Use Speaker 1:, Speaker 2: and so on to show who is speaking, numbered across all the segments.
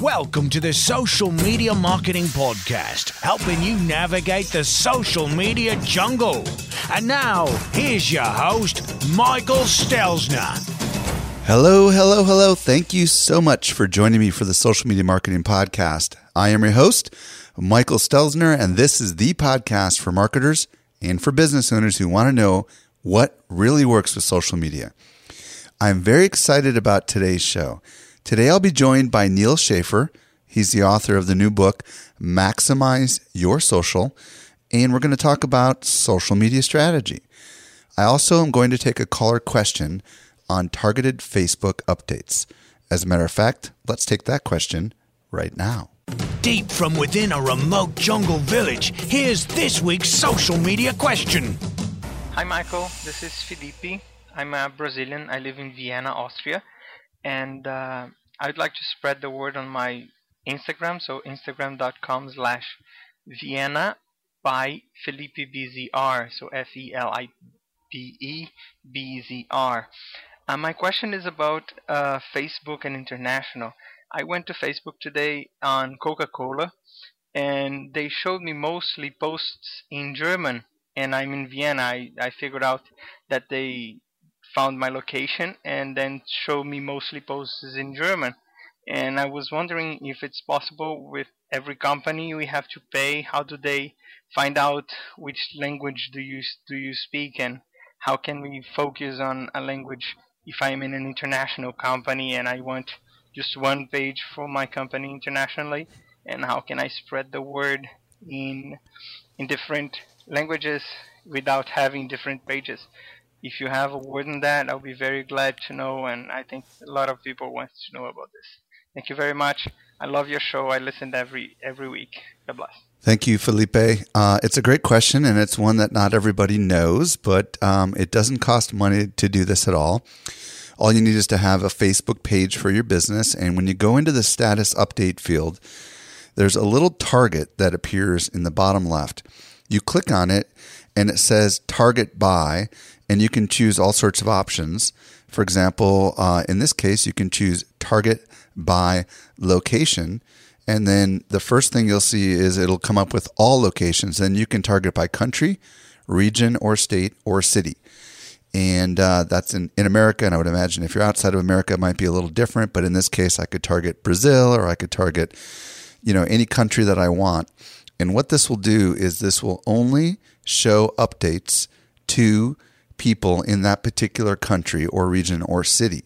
Speaker 1: Welcome to the Social Media Marketing Podcast, helping you navigate the social media jungle. And now, here's your host, Michael Stelzner.
Speaker 2: Hello, hello, hello. Thank you so much for joining me for the Social Media Marketing Podcast. I am your host, Michael Stelzner, and this is the podcast for marketers and for business owners who want to know what really works with social media. I'm very excited about today's show. Today I'll be joined by Neal Schaffer. He's the author of the new book, Maximize Your Social, and we're going to talk about social media strategy. I also am going to take a caller question on targeted Facebook updates. As a matter of fact, let's take that question right now.
Speaker 1: Deep from within a remote jungle village, here's this week's social media question.
Speaker 3: Hi, Michael. This is Felipe. I'm a Brazilian. I live in Vienna, Austria. And uh, I'd like to spread the word on my Instagram. So, instagram.com slash Vienna by Felipe BZR. So, F E L I P E B Z R. Uh, my question is about uh, Facebook and international. I went to Facebook today on Coca Cola and they showed me mostly posts in German. And I'm in Vienna. I, I figured out that they found my location and then showed me mostly posts in German. And I was wondering if it's possible with every company we have to pay. How do they find out which language do you do you speak and how can we focus on a language if I'm in an international company and I want just one page for my company internationally and how can I spread the word in in different languages without having different pages if you have a word on that I'll be very glad to know and I think a lot of people want to know about this thank you very much I love your show I listen every every week God bless
Speaker 2: Thank you, Felipe. Uh, it's a great question, and it's one that not everybody knows, but um, it doesn't cost money to do this at all. All you need is to have a Facebook page for your business. And when you go into the status update field, there's a little target that appears in the bottom left. You click on it, and it says target by, and you can choose all sorts of options. For example, uh, in this case, you can choose target by location and then the first thing you'll see is it'll come up with all locations. Then you can target by country, region, or state, or city. And uh, that's in, in America. And I would imagine if you're outside of America, it might be a little different. But in this case, I could target Brazil or I could target, you know, any country that I want. And what this will do is this will only show updates to people in that particular country or region or city.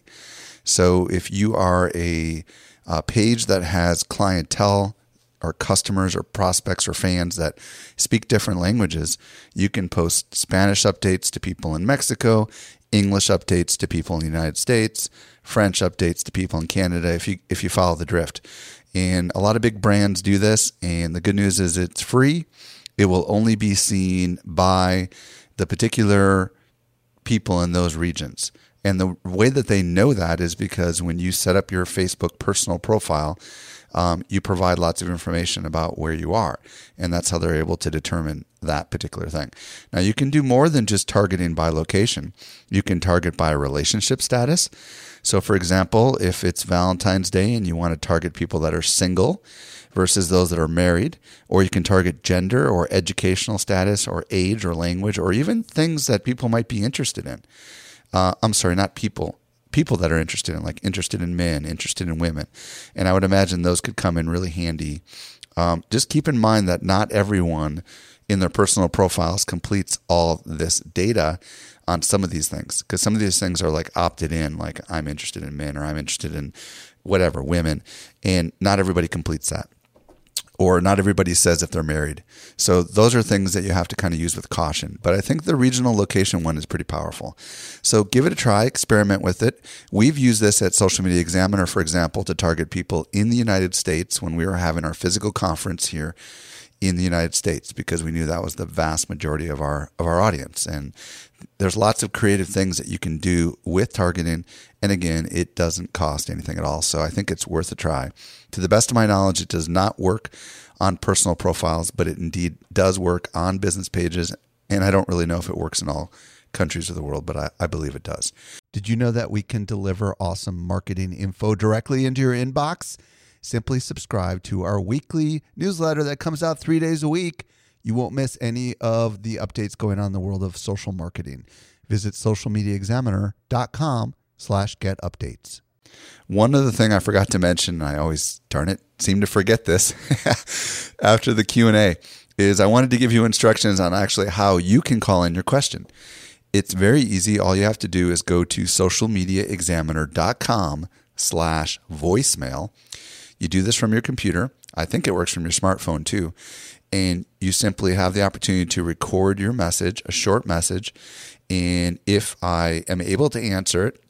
Speaker 2: So if you are a a page that has clientele or customers or prospects or fans that speak different languages, you can post Spanish updates to people in Mexico, English updates to people in the United States, French updates to people in Canada if you if you follow the drift. And a lot of big brands do this and the good news is it's free. It will only be seen by the particular people in those regions. And the way that they know that is because when you set up your Facebook personal profile, um, you provide lots of information about where you are. And that's how they're able to determine that particular thing. Now, you can do more than just targeting by location, you can target by relationship status. So, for example, if it's Valentine's Day and you want to target people that are single versus those that are married, or you can target gender or educational status or age or language or even things that people might be interested in uh, I'm sorry, not people, people that are interested in, like interested in men, interested in women. And I would imagine those could come in really handy. Um, just keep in mind that not everyone in their personal profiles completes all this data on some of these things because some of these things are like opted in, like I'm interested in men or I'm interested in whatever, women. And not everybody completes that. Or not everybody says if they're married. So those are things that you have to kind of use with caution. But I think the regional location one is pretty powerful. So give it a try, experiment with it. We've used this at Social Media Examiner, for example, to target people in the United States when we were having our physical conference here in the United States because we knew that was the vast majority of our of our audience. And there's lots of creative things that you can do with targeting. And again, it doesn't cost anything at all. So I think it's worth a try. To the best of my knowledge, it does not work on personal profiles, but it indeed does work on business pages. And I don't really know if it works in all countries of the world, but I, I believe it does. Did you know that we can deliver awesome marketing info directly into your inbox? Simply subscribe to our weekly newsletter that comes out three days a week. You won't miss any of the updates going on in the world of social marketing. Visit socialmediaexaminer.com slash get updates. One other thing I forgot to mention, I always, darn it, seem to forget this after the Q&A, is I wanted to give you instructions on actually how you can call in your question. It's very easy. All you have to do is go to socialmediaexaminer.com slash voicemail you do this from your computer. I think it works from your smartphone too. And you simply have the opportunity to record your message, a short message. And if I am able to answer it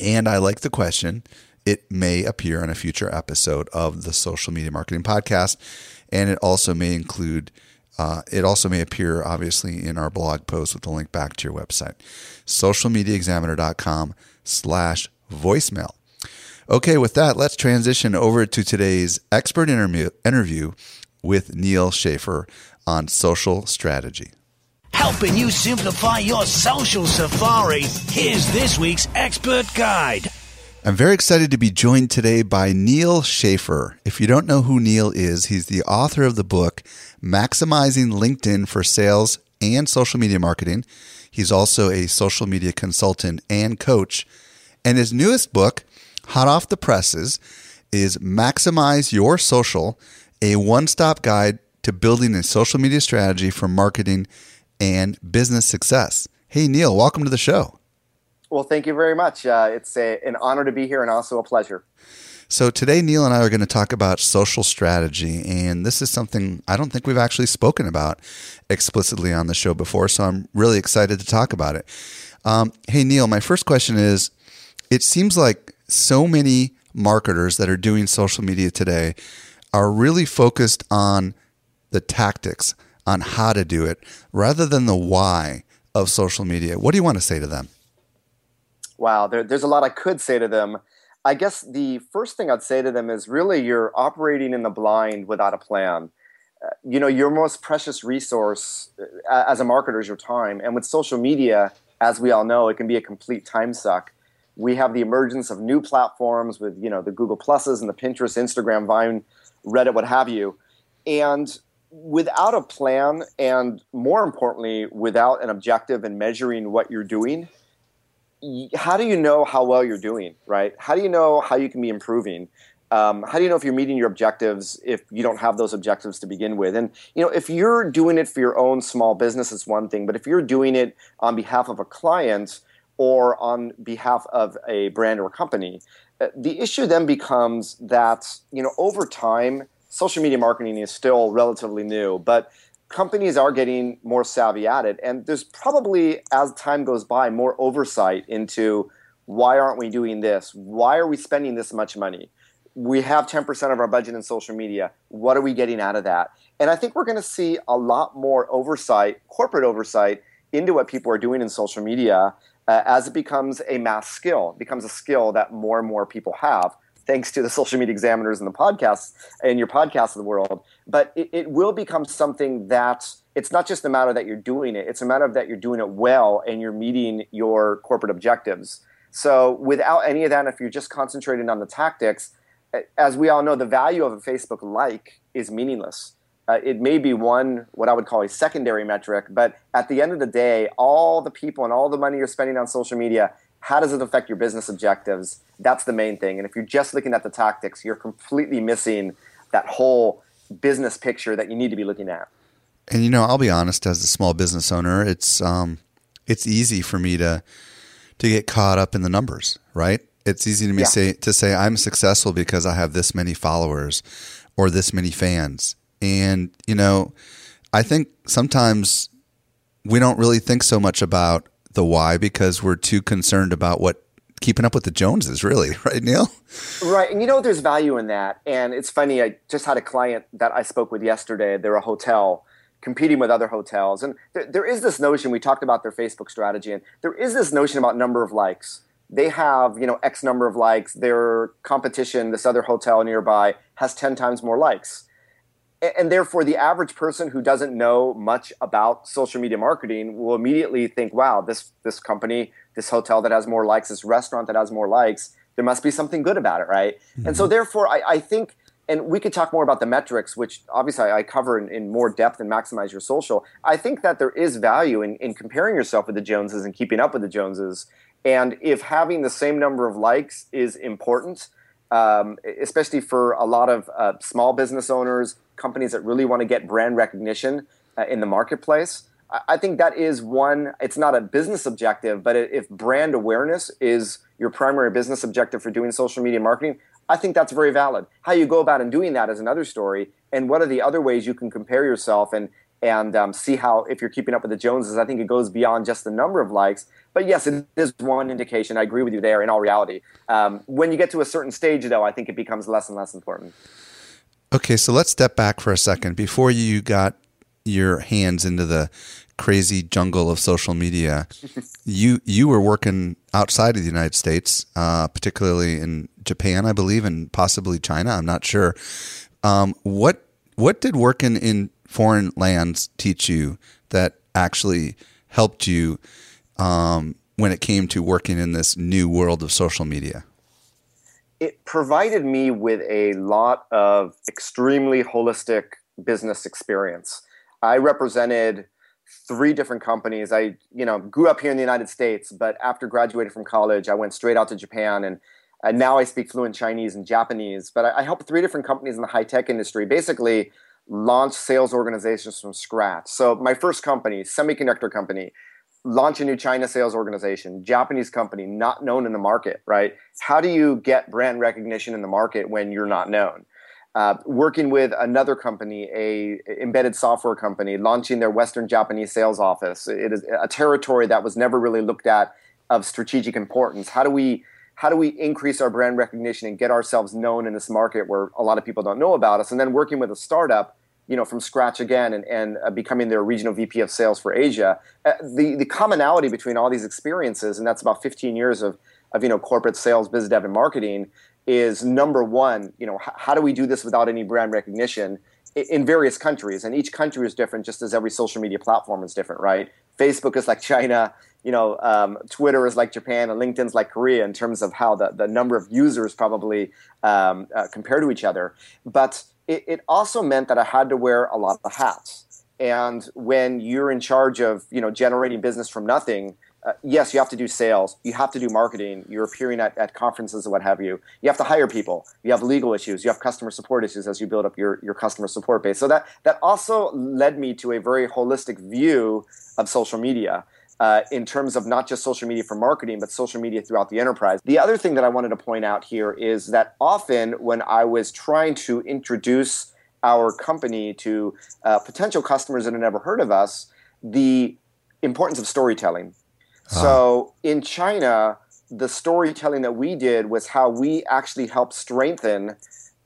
Speaker 2: and I like the question, it may appear on a future episode of the Social Media Marketing Podcast. And it also may include, uh, it also may appear obviously in our blog post with the link back to your website, socialmediaexaminer.com slash voicemail. Okay, with that, let's transition over to today's expert interview, interview with Neal Schaffer on social strategy.
Speaker 1: Helping you simplify your social safari, here's this week's expert guide.
Speaker 2: I'm very excited to be joined today by Neal Schaffer. If you don't know who Neal is, he's the author of the book Maximizing LinkedIn for Sales and Social Media Marketing. He's also a social media consultant and coach. And his newest book, hot off the presses, is Maximize Your Social, a one stop guide to building a social media strategy for marketing and business success. Hey, Neal, welcome to the show.
Speaker 4: Well, thank you very much. Uh, it's a, an honor to be here and also a pleasure.
Speaker 2: So, today, Neal and I are going to talk about social strategy. And this is something I don't think we've actually spoken about explicitly on the show before. So, I'm really excited to talk about it. Um, hey, Neal, my first question is it seems like so many marketers that are doing social media today are really focused on the tactics, on how to do it, rather than the why of social media. What do you want to say to them?
Speaker 4: Wow, there, there's a lot I could say to them. I guess the first thing I'd say to them is really you're operating in the blind without a plan. Uh, you know, your most precious resource uh, as a marketer is your time. And with social media, as we all know, it can be a complete time suck we have the emergence of new platforms with you know the Google Pluses and the Pinterest, Instagram, Vine, Reddit, what have you, and without a plan and more importantly without an objective in measuring what you're doing how do you know how well you're doing right? How do you know how you can be improving? Um, how do you know if you're meeting your objectives if you don't have those objectives to begin with? And you know if you're doing it for your own small business it's one thing but if you're doing it on behalf of a client or on behalf of a brand or company. Uh, the issue then becomes that you know over time, social media marketing is still relatively new, but companies are getting more savvy at it, and there's probably as time goes by more oversight into why aren't we doing this? Why are we spending this much money? We have 10% of our budget in social media. What are we getting out of that? And I think we're going to see a lot more oversight, corporate oversight, into what people are doing in social media uh, as it becomes a mass skill, it becomes a skill that more and more people have, thanks to the social media examiners and the podcasts and your podcasts of the world. But it, it will become something that it's not just a matter that you're doing it, it's a matter of that you're doing it well and you're meeting your corporate objectives. So without any of that, if you're just concentrating on the tactics, as we all know, the value of a Facebook like is meaningless uh, it may be one what I would call a secondary metric, but at the end of the day, all the people and all the money you're spending on social media, how does it affect your business objectives? That's the main thing. And if you're just looking at the tactics, you're completely missing that whole business picture that you need to be looking at.
Speaker 2: And you know, I'll be honest, as a small business owner, it's um, it's easy for me to to get caught up in the numbers, right? It's easy to me yeah. say to say I'm successful because I have this many followers or this many fans. And, you know, I think sometimes we don't really think so much about the why because we're too concerned about what keeping up with the Joneses, really, right, Neal?
Speaker 4: Right. And you know, there's value in that. And it's funny, I just had a client that I spoke with yesterday. They're a hotel competing with other hotels. And there, there is this notion, we talked about their Facebook strategy, and there is this notion about number of likes. They have, you know, X number of likes. Their competition, this other hotel nearby, has 10 times more likes. And, therefore, the average person who doesn't know much about social media marketing will immediately think, wow, this, this company, this hotel that has more likes, this restaurant that has more likes, there must be something good about it, right? Mm-hmm. And so, therefore, I, I think – and we could talk more about the metrics, which obviously I cover in, in, more depth and maximize your social. I think that there is value in, in comparing yourself with the Joneses and keeping up with the Joneses. And if having the same number of likes is important, um, especially for a lot of uh, small business owners, companies that really want to get brand recognition uh, in the marketplace, I think that is one. It's not a business objective, but if brand awareness is your primary business objective for doing social media marketing, I think that's very valid. How you go about in doing that is another story. And what are the other ways you can compare yourself and and um, see how if you're keeping up with the Joneses? I think it goes beyond just the number of likes. But yes, it is one indication. I agree with you there. In all reality, um, when you get to a certain stage, though, I think it becomes less and less important.
Speaker 2: Okay, so let's step back for a second. Before you got your hands into the crazy jungle of social media, you you were working outside of the United States, uh, particularly in Japan, I believe, and possibly China. I'm not sure. Um, what what did working in foreign lands teach you that actually helped you um, when it came to working in this new world of social media?
Speaker 4: It provided me with a lot of extremely holistic business experience. I represented three different companies. I, you know, grew up here in the United States, but after graduating from college, I went straight out to Japan and and now I speak fluent Chinese and Japanese. But I, I helped three different companies in the high tech industry basically launch sales organizations from scratch. So my first company, semiconductor company, launch a new China sales organization, Japanese company, not known in the market, right? How do you get brand recognition in the market when you're not known? Uh, working with another company, a embedded software company, launching their Western Japanese sales office. It is a territory that was never really looked at of strategic importance. How do we how do we increase our brand recognition and get ourselves known in this market where a lot of people don't know about us? And then working with a startup, you know, from scratch again and, and uh, becoming their regional VP of sales for Asia. Uh, the the commonality between all these experiences, and that's about 15 years of of you know corporate sales, biz dev, and marketing, is number one, you know, h- how do we do this without any brand recognition in various countries? And each country is different, just as every social media platform is different, right? Facebook is like China, you know, um, Twitter is like Japan, and LinkedIn's like Korea in terms of how the, the number of users probably um, uh, compare to each other. But it, it also meant that I had to wear a lot of hats. And when you're in charge of, you know, generating business from nothing, uh, yes, you have to do sales. You have to do marketing. You're appearing at, at conferences and what have you. You have to hire people. You have legal issues. You have customer support issues as you build up your, your customer support base. So that, that also led me to a very holistic view of social media. Uh, in terms of not just social media for marketing, but social media throughout the enterprise. The other thing that I wanted to point out here is that often when I was trying to introduce our company to uh, potential customers that had never heard of us, the importance of storytelling Ah. So in China, the storytelling that we did was how we actually helped strengthen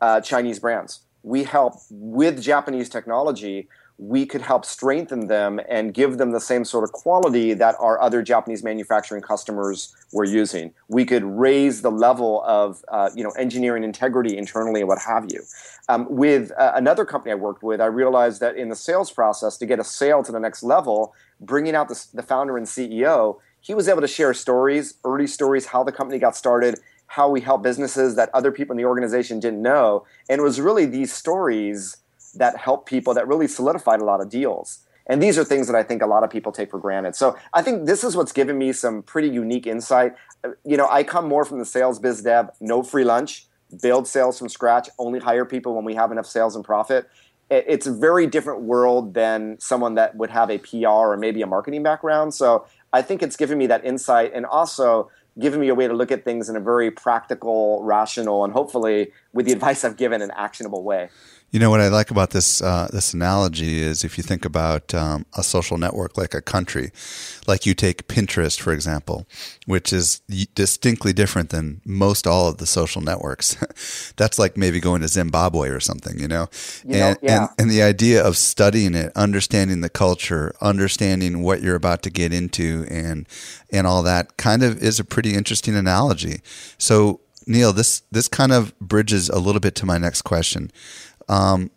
Speaker 4: uh, Chinese brands. We helped with Japanese technology. We could help strengthen them and give them the same sort of quality that our other Japanese manufacturing customers were using. We could raise the level of uh, you know engineering integrity internally and what have you. Um, with uh, another company I worked with, I realized that in the sales process, to get a sale to the next level, bringing out the, the founder and CEO, he was able to share stories, early stories, how the company got started, how we help businesses that other people in the organization didn't know. And it was really these stories that helped people that really solidified a lot of deals. And these are things that I think a lot of people take for granted. So I think this is what's given me some pretty unique insight. Uh, you know, I come more from the sales biz dev, no free lunch, build sales from scratch, only hire people when we have enough sales and profit. It's a very different world than someone that would have a PR or maybe a marketing background. So I think it's given me that insight and also given me a way to look at things in a very practical, rational, and hopefully, with the advice I've given, an actionable way.
Speaker 2: You know what I like about this uh, this analogy is if you think about um, a social network like a country, like you take Pinterest for example, which is distinctly different than most all of the social networks. That's like maybe going to Zimbabwe or something, you know.
Speaker 4: You know
Speaker 2: and,
Speaker 4: yeah.
Speaker 2: and and the idea of studying it, understanding the culture, understanding what you're about to get into, and and all that kind of is a pretty interesting analogy. So Neal, this this kind of bridges a little bit to my next question. Um,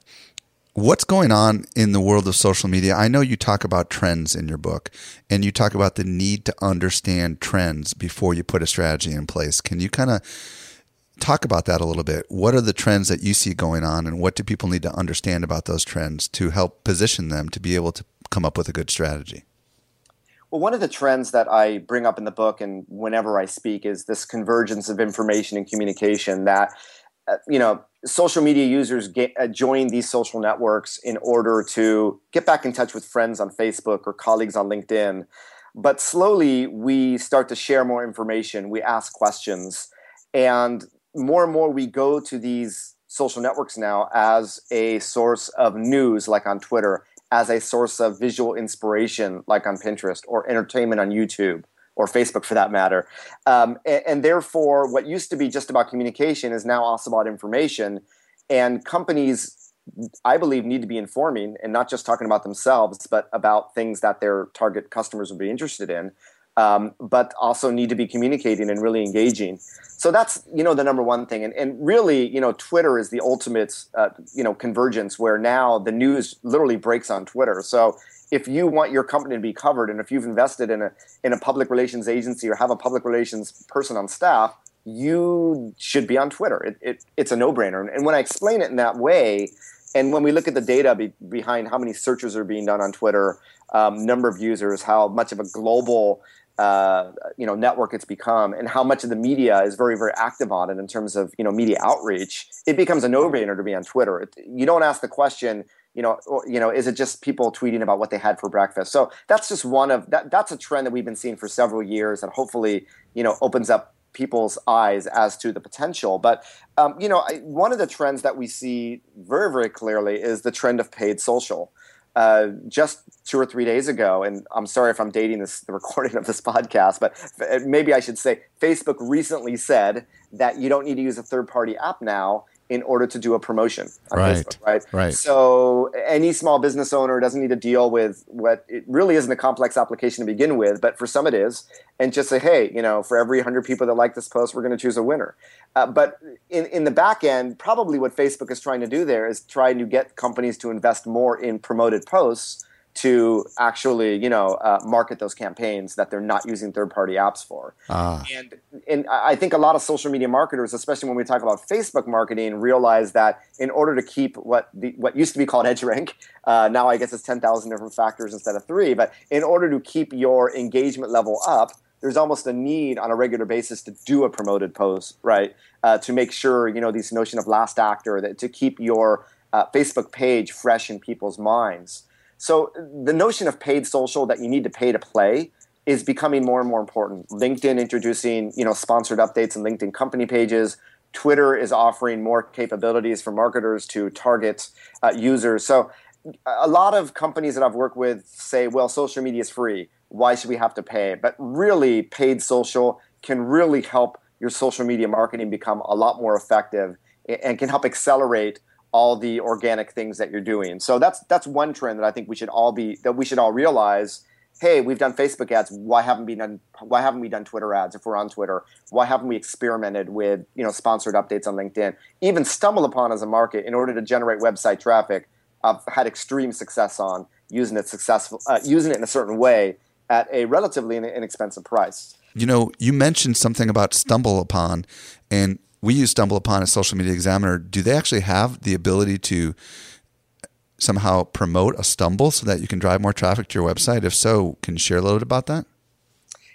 Speaker 2: what's going on in the world of social media? I know you talk about trends in your book, and you talk about the need to understand trends before you put a strategy in place. Can you kind of talk about that a little bit? What are the trends that you see going on, and what do people need to understand about those trends to help position them to be able to come up with a good strategy?
Speaker 4: Well, one of the trends that I bring up in the book and whenever I speak is this convergence of information and communication that, you know, social media users get, uh, join these social networks in order to get back in touch with friends on Facebook or colleagues on LinkedIn. But slowly, we start to share more information, we ask questions, and more and more we go to these social networks now as a source of news, like on Twitter, as a source of visual inspiration, like on Pinterest, or entertainment on YouTube or Facebook for that matter. Um, and, and, therefore, what used to be just about communication is now also about information. And companies, I believe, need to be informing and not just talking about themselves, but about things that their target customers would be interested in. Um, but also need to be communicating and really engaging. So that's you know the number one thing, and and really you know Twitter is the ultimate uh, you know convergence where now the news literally breaks on Twitter. So if you want your company to be covered and if you've invested in a in a public relations agency or have a public relations person on staff you should be on twitter. It, it, it's a no-brainer. And when i explain it in that way and when we look at the data be, behind how many searches are being done on twitter um, number of users how much of a global uh, you know network it's become and how much of the media is very very active on it in terms of you know media outreach it becomes a no-brainer to be on twitter. It, you don't ask the question you know or, you know is it just people tweeting about what they had for breakfast? So that's just one of that that's a trend that we've been seeing for several years and hopefully you know opens up people's eyes as to the potential. But um, you know I, one of the trends that we see very very clearly is the trend of paid social. Uh, just two or three days ago, and I'm sorry if I'm dating this the recording of this podcast, but maybe I should say Facebook recently said that you don't need to use a third party app now in order to do a promotion on
Speaker 2: right.
Speaker 4: Facebook, right?
Speaker 2: Right.
Speaker 4: So any small business owner doesn't need to deal with what it really isn't a complex application to begin with, but for some it is, and just say, hey, you know, for every 100 people that like this post, we're going to choose a winner. Uh, but in, in the back end, probably what Facebook is trying to do there is trying to get companies to invest more in promoted posts to actually, you know, uh, market those campaigns that they're not using third-party apps for.
Speaker 2: Ah.
Speaker 4: And and I think a lot of social media marketers, especially when we talk about Facebook marketing, realize that in order to keep what the what used to be called EdgeRank, uh, now I guess it's ten thousand different factors instead of three. But in order to keep your engagement level up, there's almost a need on a regular basis to do a promoted post, right? Uh, to make sure you know this notion of last actor that to keep your uh, Facebook page fresh in people's minds. So the notion of paid social that you need to pay to play is becoming more and more important. LinkedIn introducing, you know, sponsored updates and LinkedIn company pages. Twitter is offering more capabilities for marketers to target uh, users. So a lot of companies that I've worked with say, well, social media is free. Why should we have to pay? But really, paid social can really help your social media marketing become a lot more effective and can help accelerate all the organic things that you're doing. So that's that's one trend that I think we should all be that we should all realize. Hey, we've done Facebook ads. Why haven't we done Why haven't we done Twitter ads if we're on Twitter? Why haven't we experimented with you know sponsored updates on LinkedIn? Even stumble upon as a market in order to generate website traffic. I've had extreme success on using it successful uh, using it in a certain way at a relatively inexpensive price.
Speaker 2: You know, you mentioned something about stumble upon, and we use StumbleUpon as Social Media Examiner. Do they actually have the ability to somehow promote a stumble so that you can drive more traffic to your website? If so, can you share a little bit about that?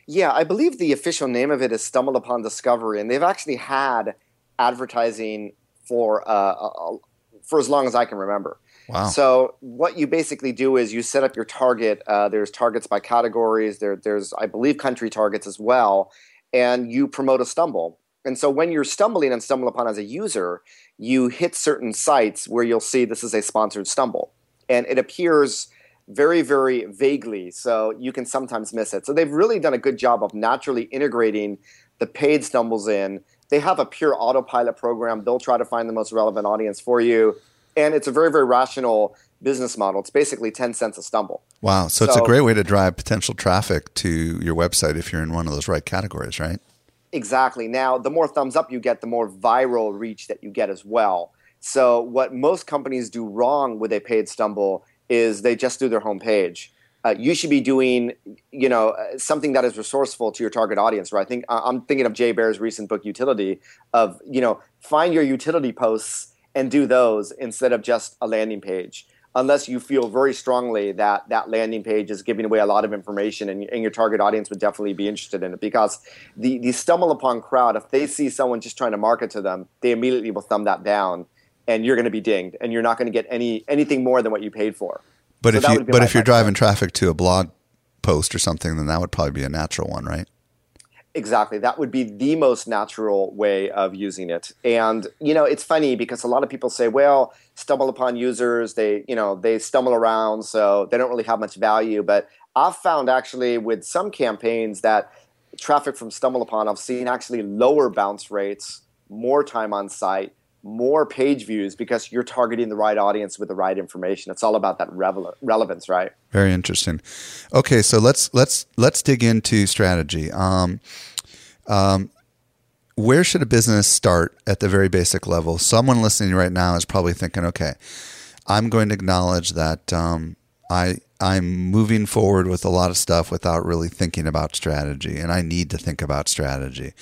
Speaker 4: Yeah, I believe the official name of it is StumbleUpon Discovery, and they've actually had advertising for uh, for as long as I can remember.
Speaker 2: Wow.
Speaker 4: So what you basically do is you set up your target. Uh, there's targets by categories. There, there's I believe country targets as well, and you promote a stumble. And so when you're stumbling and stumble upon as a user, you hit certain sites where you'll see this is a sponsored stumble. And it appears very, very vaguely, so you can sometimes miss it. So they've really done a good job of naturally integrating the paid stumbles in. They have a pure autopilot program. They'll try to find the most relevant audience for you. And it's a very, very rational business model. It's basically 10 cents a stumble.
Speaker 2: Wow. So, so it's a great way to drive potential traffic to your website if you're in one of those right categories, right?
Speaker 4: Exactly. Now, the more thumbs up you get, the more viral reach that you get as well. So, what most companies do wrong with a paid stumble is they just do their homepage. Uh, you should be doing, you know, uh, something that is resourceful to your target audience. Right? I think I'm thinking of Jay Baer's recent book, Youtility, of you know, find your utility posts and do those instead of just a landing page. Unless you feel very strongly that that landing page is giving away a lot of information and, and your target audience would definitely be interested in it. Because the, the stumble upon crowd, if they see someone just trying to market to them, they immediately will thumb that down and you're going to be dinged and you're not going to get any anything more than what you paid for.
Speaker 2: But so if you but if you're driving traffic to a blog post or something, then that would probably be a natural one, right?
Speaker 4: Exactly. That would be the most natural way of using it. And you know, it's funny because a lot of people say, well, stumble upon users, they, you know, they stumble around, so they don't really have much value. But I've found actually with some campaigns that traffic from stumble upon, I've seen actually lower bounce rates, more time on site, more page views because you're targeting the right audience with the right information. It's all about that relevance, right?
Speaker 2: Very interesting. Okay, so let's let's let's dig into strategy. Um, um, where should a business start at the very basic level? Someone listening right now is probably thinking, okay, I'm going to acknowledge that um, I I'm moving forward with a lot of stuff without really thinking about strategy, and I need to think about strategy.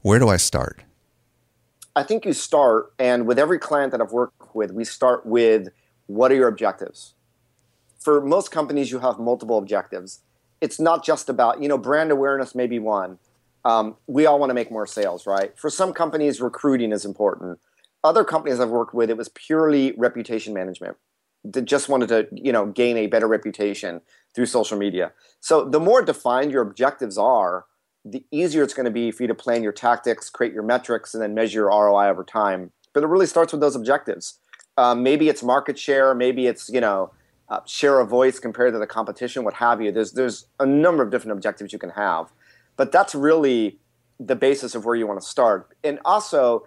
Speaker 2: Where do I start?
Speaker 4: I think you start, and with every client that I've worked with, we start with what are your objectives? For most companies, you have multiple objectives. It's not just about, you know, brand awareness may be one. Um, we all want to make more sales, right? For some companies, recruiting is important. Other companies I've worked with, it was purely reputation management. They just wanted to, you know, gain a better reputation through social media. So the more defined your objectives are, the easier it's going to be for you to plan your tactics, create your metrics, and then measure your ROI over time. But it really starts with those objectives. Um, maybe it's market share, maybe it's you know uh, share of voice compared to the competition, what have you. There's there's a number of different objectives you can have, but that's really the basis of where you want to start. And also,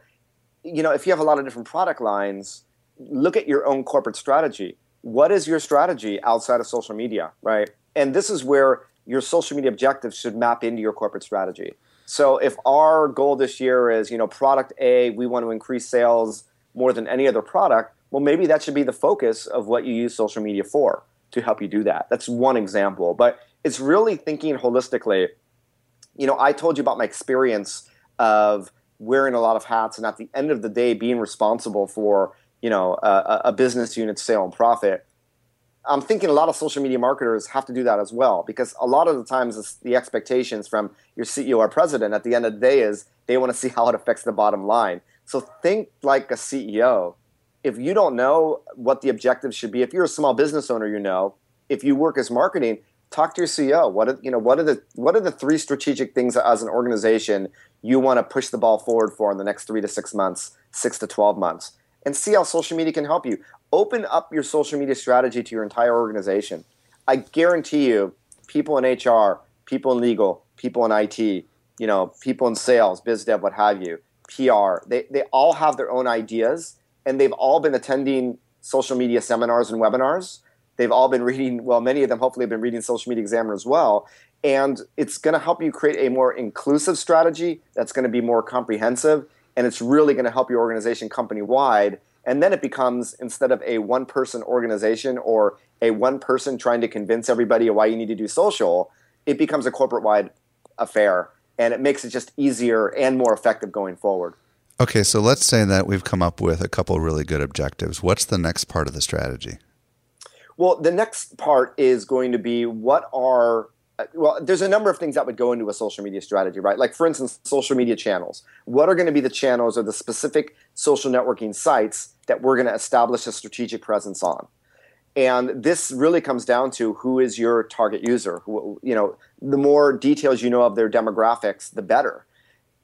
Speaker 4: you know, if you have a lot of different product lines, look at your own corporate strategy. What is your strategy outside of social media, right? And this is where your social media objectives should map into your corporate strategy. So if our goal this year is, you know, product A, we want to increase sales more than any other product, well, maybe that should be the focus of what you use social media for to help you do that. That's one example, but it's really thinking holistically. You know, I told you about my experience of wearing a lot of hats and at the end of the day being responsible for, you know, a, a business unit's sale and profit I'm thinking a lot of social media marketers have to do that as well because a lot of the times the expectations from your CEO or president at the end of the day is they want to see how it affects the bottom line. So think like a CEO. If you don't know what the objectives should be, if you're a small business owner, you know. If you work as marketing, talk to your CEO. What are, you know? What are the what are the three strategic things as an organization you want to push the ball forward for in the next three to six months, six to twelve months? and see how social media can help you. Open up your social media strategy to your entire organization. I guarantee you, people in HR, people in legal, people in IT, you know, people in sales, biz dev, what have you, PR, they, they all have their own ideas and they've all been attending social media seminars and webinars. They've all been reading, well, many of them hopefully have been reading Social Media Examiner as well. And it's going to help you create a more inclusive strategy that's going to be more comprehensive and it's really going to help your organization company wide. And then it becomes instead of a one person organization or a one person trying to convince everybody why you need to do social, it becomes a corporate wide affair and it makes it just easier and more effective going forward.
Speaker 2: Okay, so let's say that we've come up with a couple really good objectives. What's the next part of the strategy?
Speaker 4: Well, the next part is going to be what are well, there's a number of things that would go into a social media strategy, right? Like, for instance, social media channels. What are going to be the channels or the specific social networking sites that we're going to establish a strategic presence on? And this really comes down to who is your target user. You know, the more details you know of their demographics, the better.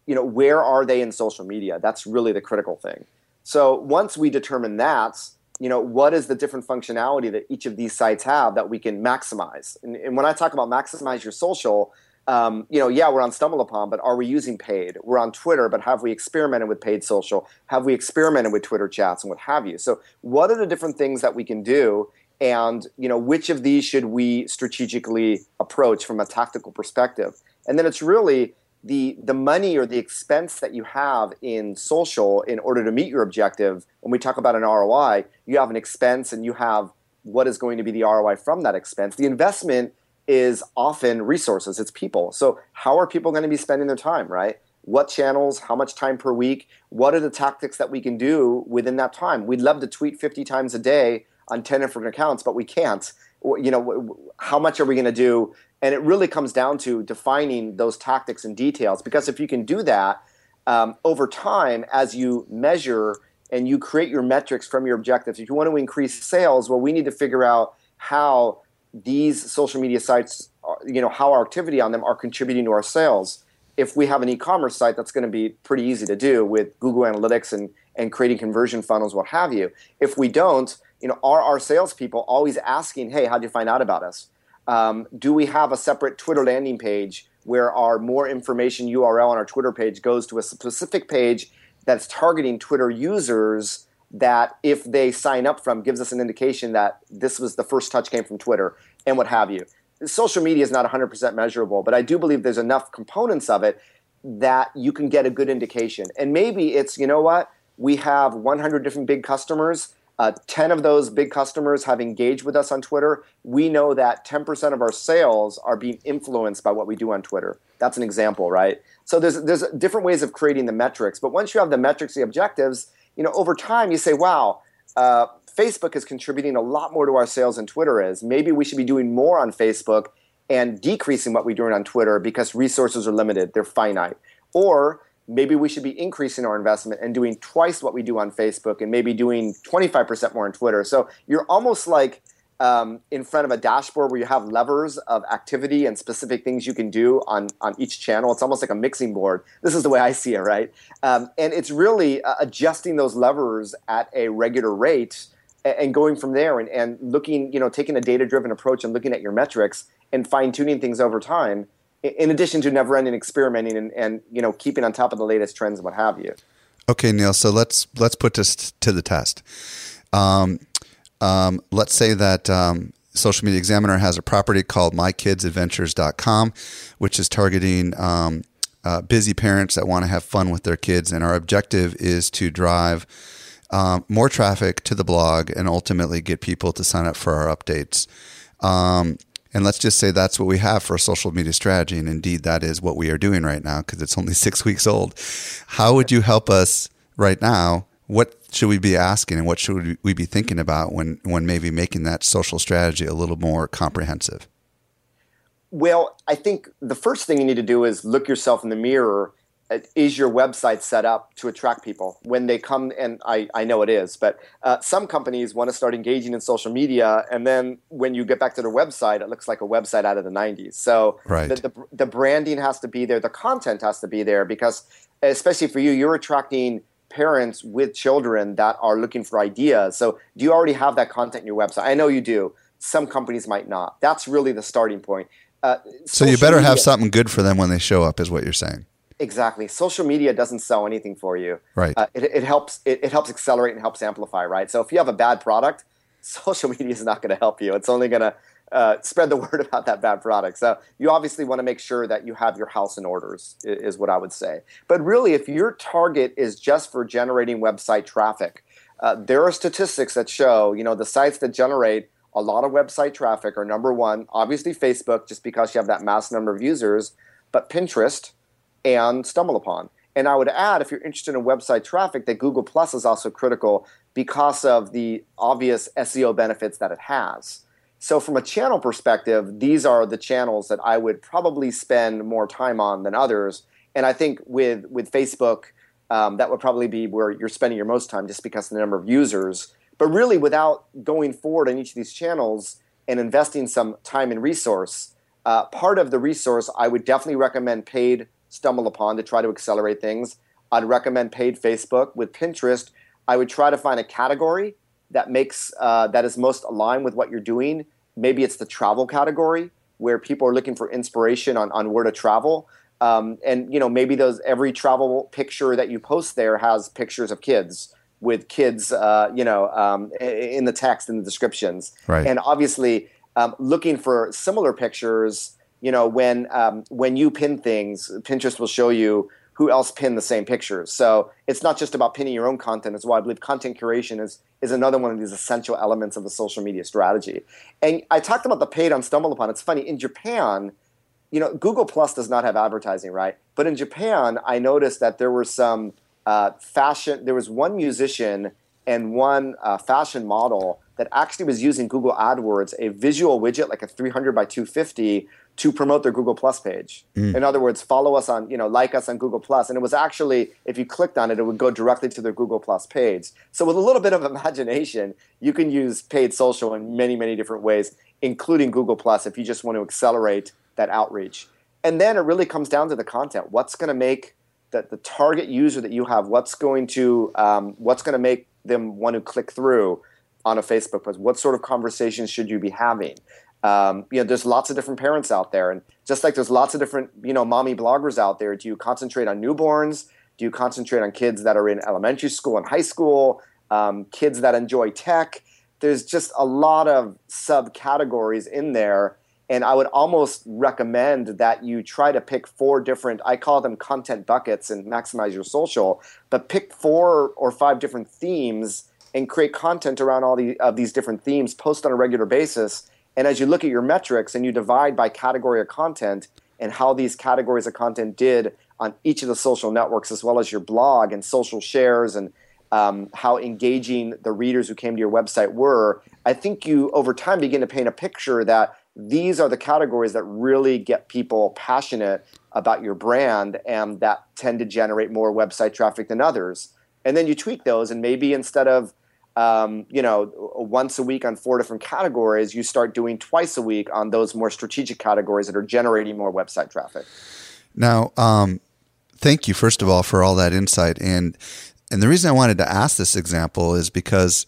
Speaker 4: you know, where are they in social media? That's really the critical thing. So once we determine that, you know, what is the different functionality that each of these sites have that we can maximize? And, and when I talk about maximize your social, um, you know, yeah, we're on StumbleUpon, but are we using paid? We're on Twitter, but have we experimented with paid social? Have we experimented with Twitter chats and what have you? So, what are the different things that we can do? And you know, which of these should we strategically approach from a tactical perspective? And then it's really the the money or the expense that you have in social in order to meet your objective. When we talk about an ROI, you have an expense and you have what is going to be the ROI from that expense. The investment is often resources, it's people. So, how are people going to be spending their time, right? What channels, how much time per week, what are the tactics that we can do within that time? We'd love to tweet 50 times a day on 10 different accounts, but we can't. You know, how much are we going to do? And it really comes down to defining those tactics and details because if you can do that um, over time, as you measure and you create your metrics from your objectives, if you want to increase sales, well, we need to figure out how these social media sites, you know, how our activity on them are contributing to our sales. If we have an e-commerce site, that's going to be pretty easy to do with Google Analytics and and creating conversion funnels, what have you. If we don't, you know, are our salespeople always asking, "Hey, how did you find out about us?" Um, do we have a separate Twitter landing page where our more information URL on our Twitter page goes to a specific page that's targeting Twitter users that if they sign up from gives us an indication that this was the first touch came from Twitter and what have you. Social media is not 100% measurable, but I do believe there's enough components of it that you can get a good indication. And maybe it's, you know what, we have 100 different big customers. Uh, 10 of those big customers have engaged with us on Twitter. We know that 10% of our sales are being influenced by what we do on Twitter. That's an example, right? So there's, there's different ways of creating the metrics. But once you have the metrics, the objectives, you know, over time you say, wow, uh, Facebook is contributing a lot more to our sales than Twitter is. Maybe we should be doing more on Facebook and decreasing what we're doing on Twitter because resources are limited, they're finite. Or maybe we should be increasing our investment and doing twice what we do on Facebook and maybe doing 25% more on Twitter. So you're almost like um, in front of a dashboard where you have levers of activity and specific things you can do on, on each channel. It's almost like a mixing board. This is the way I see it, right? Um, and it's really uh, adjusting those levers at a regular rate and, and going from there and, and looking, you know, taking a data driven approach and looking at your metrics and fine tuning things over time, in addition to never ending experimenting and, and, you know, keeping on top of the latest trends and what have you.
Speaker 2: Okay, Neal. So let's let's put this to the test. Um, um, let's say that um, Social Media Examiner has a property called mykidsadventures.com, which is targeting um, uh, busy parents that want to have fun with their kids. And our objective is to drive um, more traffic to the blog and ultimately get people to sign up for our updates. Um, and let's just say that's what we have for a social media strategy. And indeed, that is what we are doing right now because it's only six weeks old. How would you help us right now? What should we be asking and what should we be thinking about when, when maybe making that social strategy a little more comprehensive?
Speaker 4: Well, I think the first thing you need to do is look yourself in the mirror. Uh, is your website set up to attract people when they come? And I, I know it is, but uh, some companies want to start engaging in social media, and then when you get back to their website, it looks like a website out of the 90s. So
Speaker 2: right.
Speaker 4: the, the, the branding has to be there, the content has to be there, because especially for you, you're attracting parents with children that are looking for ideas. So, do you already have that content in your website? I know you do. Some companies might not. That's really the starting point. Uh,
Speaker 2: so, you better media, have something good for them when they show up, is what you're saying.
Speaker 4: Exactly. Social media doesn't sell anything for you.
Speaker 2: Right.
Speaker 4: Uh, it, it, helps. It, it helps accelerate and helps amplify. Right. So if you have a bad product, social media is not going to help you. It's only going to uh, spread the word about that bad product. So you obviously want to make sure that you have your house in orders, is what I would say. But really, if your target is just for generating website traffic, uh, there are statistics that show, you know, the sites that generate a lot of website traffic are number one, obviously Facebook, just because you have that mass number of users, but Pinterest and StumbleUpon. And I would add, if you're interested in website traffic, that Google Plus is also critical because of the obvious SEO benefits that it has. So, from a channel perspective, these are the channels that I would probably spend more time on than others. And I think with with Facebook, um, that would probably be where you're spending your most time, just because of the number of users. But really, without going forward on each of these channels and investing some time and resource, uh, part of the resource I would definitely recommend paid stumble upon to try to accelerate things. I'd recommend paid Facebook. With Pinterest, I would try to find a category that makes uh, that is most aligned with what you're doing. Maybe it's the travel category where people are looking for inspiration on, on where to travel. Um, and you know maybe those every travel picture that you post there has pictures of kids with kids, uh, you know, um, in the text in the descriptions.
Speaker 2: Right.
Speaker 4: And obviously, um, looking for similar pictures. You know, when um, when you pin things, Pinterest will show you who else pinned the same pictures. So it's not just about pinning your own content. It's why I believe content curation is is another one of these essential elements of the social media strategy. And I talked about the paid on StumbleUpon. It's funny in Japan. You know, Google Plus does not have advertising, right? But in Japan, I noticed that there were some uh, fashion. There was one musician and one uh, fashion model that actually was using Google AdWords, a visual widget like a 300 by 250, to promote their Google Plus page. Mm. In other words, follow us on, you know, like us on Google Plus, and it was actually, if you clicked on it, it would go directly to their Google Plus page. So with a little bit of imagination, you can use paid social in many, many different ways, including Google Plus, if you just want to accelerate that outreach. And then it really comes down to the content. What's going to make the, the target user that you have, what's going to um, what's going to make them want to click through on a Facebook post? What sort of conversations should you be having? Um, you know, there's lots of different parents out there, and just like there's lots of different, you know, mommy bloggers out there. Do you concentrate on newborns? Do you concentrate on kids that are in elementary school and high school? Um, kids that enjoy tech? There's just a lot of subcategories in there, and I would almost recommend that you try to pick four different. I call them content buckets and maximize your social, but pick four or five different themes and create content around all the, of these different themes. Post on a regular basis and as you look at your metrics and you divide by category of content and how these categories of content did on each of the social networks, as well as your blog and social shares and um, how engaging the readers who came to your website were, I think you over time begin to paint a picture that these are the categories that really get people passionate about your brand and that tend to generate more website traffic than others. And then you tweak those, and maybe instead of um, you know, once a week on four different categories, you start doing twice a week on those more strategic categories that are generating more website traffic.
Speaker 2: Now, um, thank you first of all for all that insight, and and the reason I wanted to ask this example is because,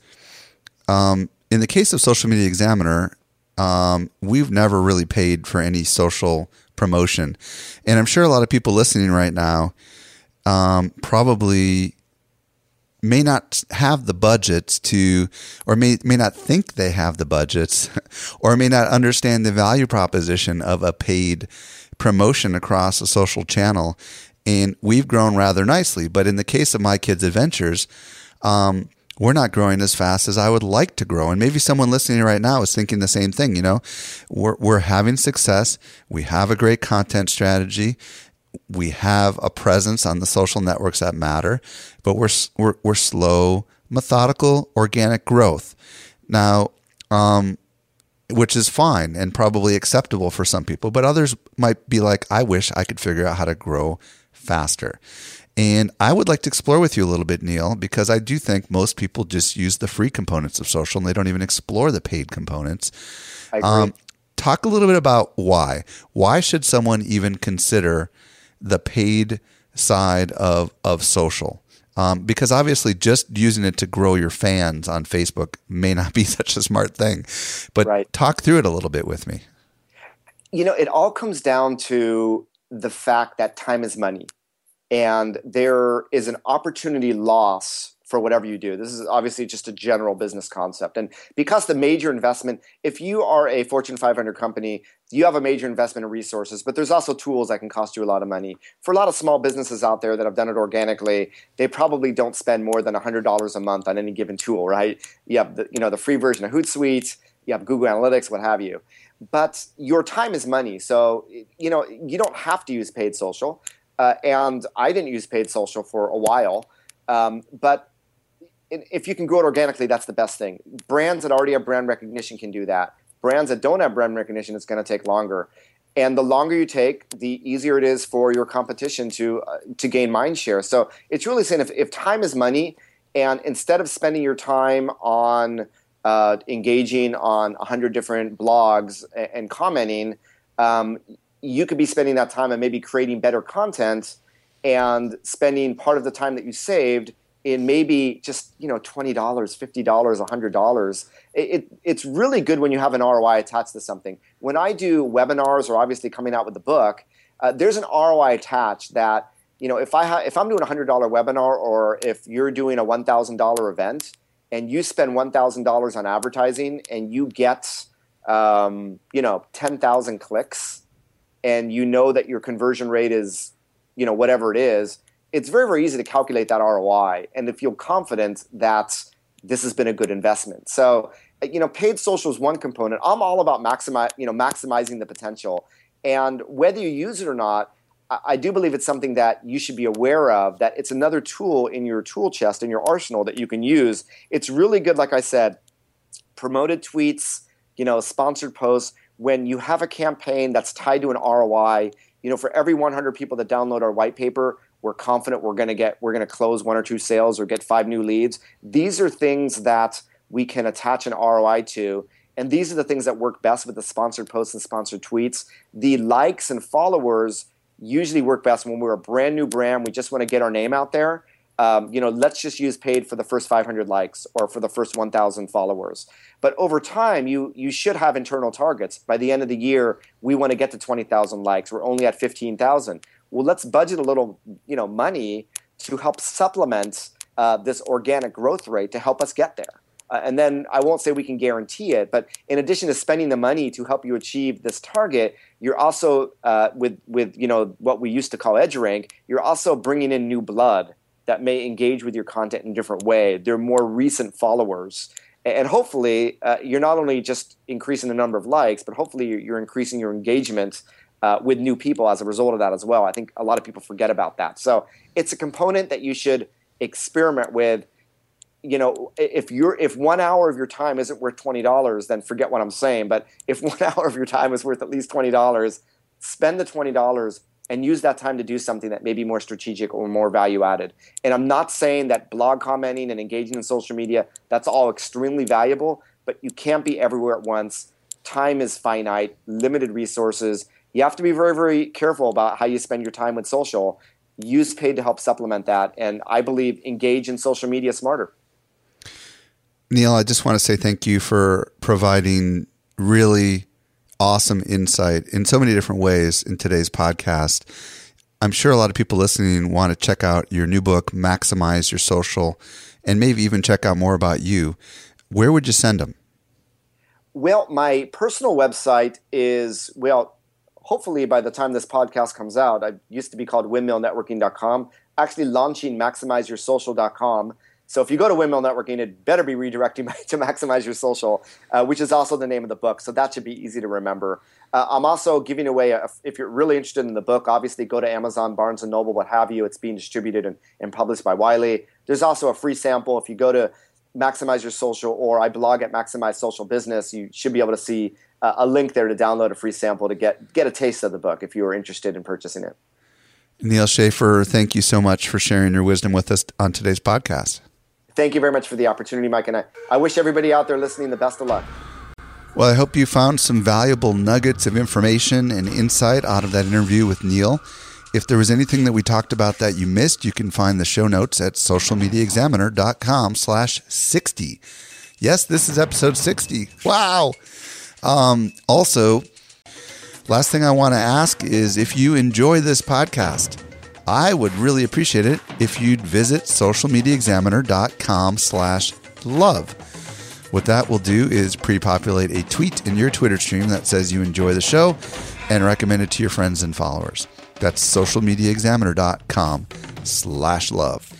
Speaker 2: um, in the case of Social Media Examiner, um, we've never really paid for any social promotion, and I'm sure a lot of people listening right now um, probably may not have the budgets to, or may, may not think they have the budgets, or may not understand the value proposition of a paid promotion across a social channel. And we've grown rather nicely. But in the case of my kids' adventures, um, we're not growing as fast as I would like to grow. And maybe someone listening right now is thinking the same thing. You know, we're, we're having success. We have a great content strategy we have a presence on the social networks that matter, but we're we're, we're slow, methodical, organic growth. Now, um, which is fine and probably acceptable for some people, but others might be like, I wish I could figure out how to grow faster. And I would like to explore with you a little bit, Neal, because I do think most people just use the free components of social and they don't even explore the paid components.
Speaker 4: I agree. Um,
Speaker 2: talk a little bit about why. Why should someone even consider the paid side of of social. Um, because obviously, just using it to grow your fans on Facebook may not be such a smart thing. But right. talk through it a little bit with me.
Speaker 4: You know, it all comes down to the fact that time is money, and there is an opportunity loss for whatever you do. This is obviously just a general business concept. And because the major investment, if you are a Fortune 500 company, you have a major investment in resources, but there's also tools that can cost you a lot of money. For a lot of small businesses out there that have done it organically, they probably don't spend more than $100 a month on any given tool, right? You have the, you know, the free version of Hootsuite, you have Google Analytics, what have you. But your time is money. So, you know, you don't have to use paid social. Uh, and I didn't use paid social for a while. Um, but if you can grow it organically, that's the best thing. Brands that already have brand recognition can do that. Brands that don't have brand recognition, it's going to take longer. And the longer you take, the easier it is for your competition to uh, to gain mind share. So it's really saying if, if time is money, and instead of spending your time on uh, engaging on hundred different blogs and, and commenting, um, you could be spending that time and maybe creating better content and spending part of the time that you saved in maybe just you know $20 $50 $100 it, it, it's really good when you have an roi attached to something. When i do webinars or obviously coming out with the book uh, there's an roi attached that you know if i ha- if i'm doing a $100 webinar or if you're doing a $1000 event and you spend $1000 on advertising and you get um, you know 10000 clicks and you know that your conversion rate is you know whatever it is it's very very easy to calculate that roi and to feel confident that this has been a good investment so uh, you know paid social is one component i'm all about maximize you know maximizing the potential and whether you use it or not I do believe it's something that you should be aware of, that it's another tool in your tool chest, in your arsenal that you can use. It's really good, like I said, promoted tweets, you know, sponsored posts. When you have a campaign that's tied to an ROI, you know, for every 100 people that download our white paper, we're confident we're going to get, we're going to close one or two sales or get five new leads. These are things that we can attach an ROI to. And these are the things that work best with the sponsored posts and sponsored tweets. The likes and followers usually work best when we're a brand new brand. We just want to get our name out there. Um, you know, let's just use paid for the first 500 likes or for the first 1,000 followers. But over time, you you should have internal targets. By the end of the year, we want to get to 20,000 likes. We're only at 15,000. Well, let's budget a little, you know, money to help supplement uh, this organic growth rate to help us get there. Uh, and then I won't say we can guarantee it, but in addition to spending the money to help you achieve this target, you're also uh, with with you know what we used to call edge rank. You're also bringing in new blood that may engage with your content in a different way. They're more recent followers. And hopefully, uh, you're not only just increasing the number of likes, but hopefully, you're, you're increasing your engagement uh, with new people as a result of that as well. I think a lot of people forget about that. So, it's a component that you should experiment with. You know, if you're if one hour of your time isn't worth twenty dollars, then forget what I'm saying. But if one hour of your time is worth at least twenty dollars, spend the twenty dollars and use that time to do something that may be more strategic or more value added. And I'm not saying that blog commenting and engaging in social media, that's all extremely valuable, but you can't be everywhere at once. Time is finite, limited resources. You have to be very, very careful about how you spend your time with social. Use paid to help supplement that. And I believe engage in social media smarter.
Speaker 2: Neal, I just want to say thank you for providing really awesome insight in so many different ways in today's podcast. I'm sure a lot of people listening want to check out your new book, Maximize Your Social, and maybe even check out more about you. Where would you send them?
Speaker 4: Well, my personal website is, well, hopefully by the time this podcast comes out, I used to be called windmillnetworking.com, actually launching maximizeyoursocial.com. So if you go to Windmill Networking, it better be redirecting to Maximize Your Social, uh, which is also the name of the book. So that should be easy to remember. Uh, I'm also giving away, a, if you're really interested in the book, obviously go to Amazon, Barnes & Noble, what have you. It's being distributed and, and published by Wiley. There's also a free sample. If you go to Maximize Your Social or I blog at Maximize Social Business, you should be able to see uh, a link there to download a free sample to get, get a taste of the book if you are interested in purchasing it.
Speaker 2: Neal Schaffer, thank you so much for sharing your wisdom with us on today's podcast.
Speaker 4: Thank you very much for the opportunity, Mike. And I, I wish everybody out there listening the best of luck.
Speaker 2: Well, I hope you found some valuable nuggets of information and insight out of that interview with Neal. If there was anything that we talked about that you missed, you can find the show notes at socialmediaexaminer.com slash 60. Yes, this is episode 60. Wow. Um, also, last thing I want to ask is if you enjoy this podcast, I would really appreciate it if you'd visit socialmediaexaminer.com slash love. What that will do is pre-populate a tweet in your Twitter stream that says you enjoy the show and recommend it to your friends and followers. That's socialmediaexaminer.com slash love.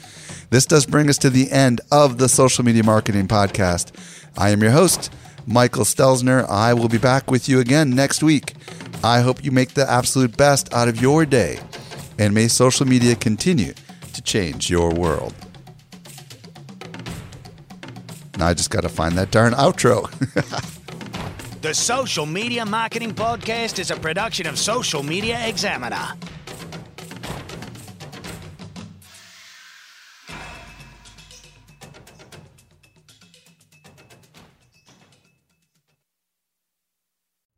Speaker 2: This does bring us to the end of the Social Media Marketing Podcast. I am your host, Michael Stelzner. I will be back with you again next week. I hope you make the absolute best out of your day and may social media continue to change your world. Now I just got to find that darn outro.
Speaker 1: the Social Media Marketing Podcast is a production of Social Media Examiner.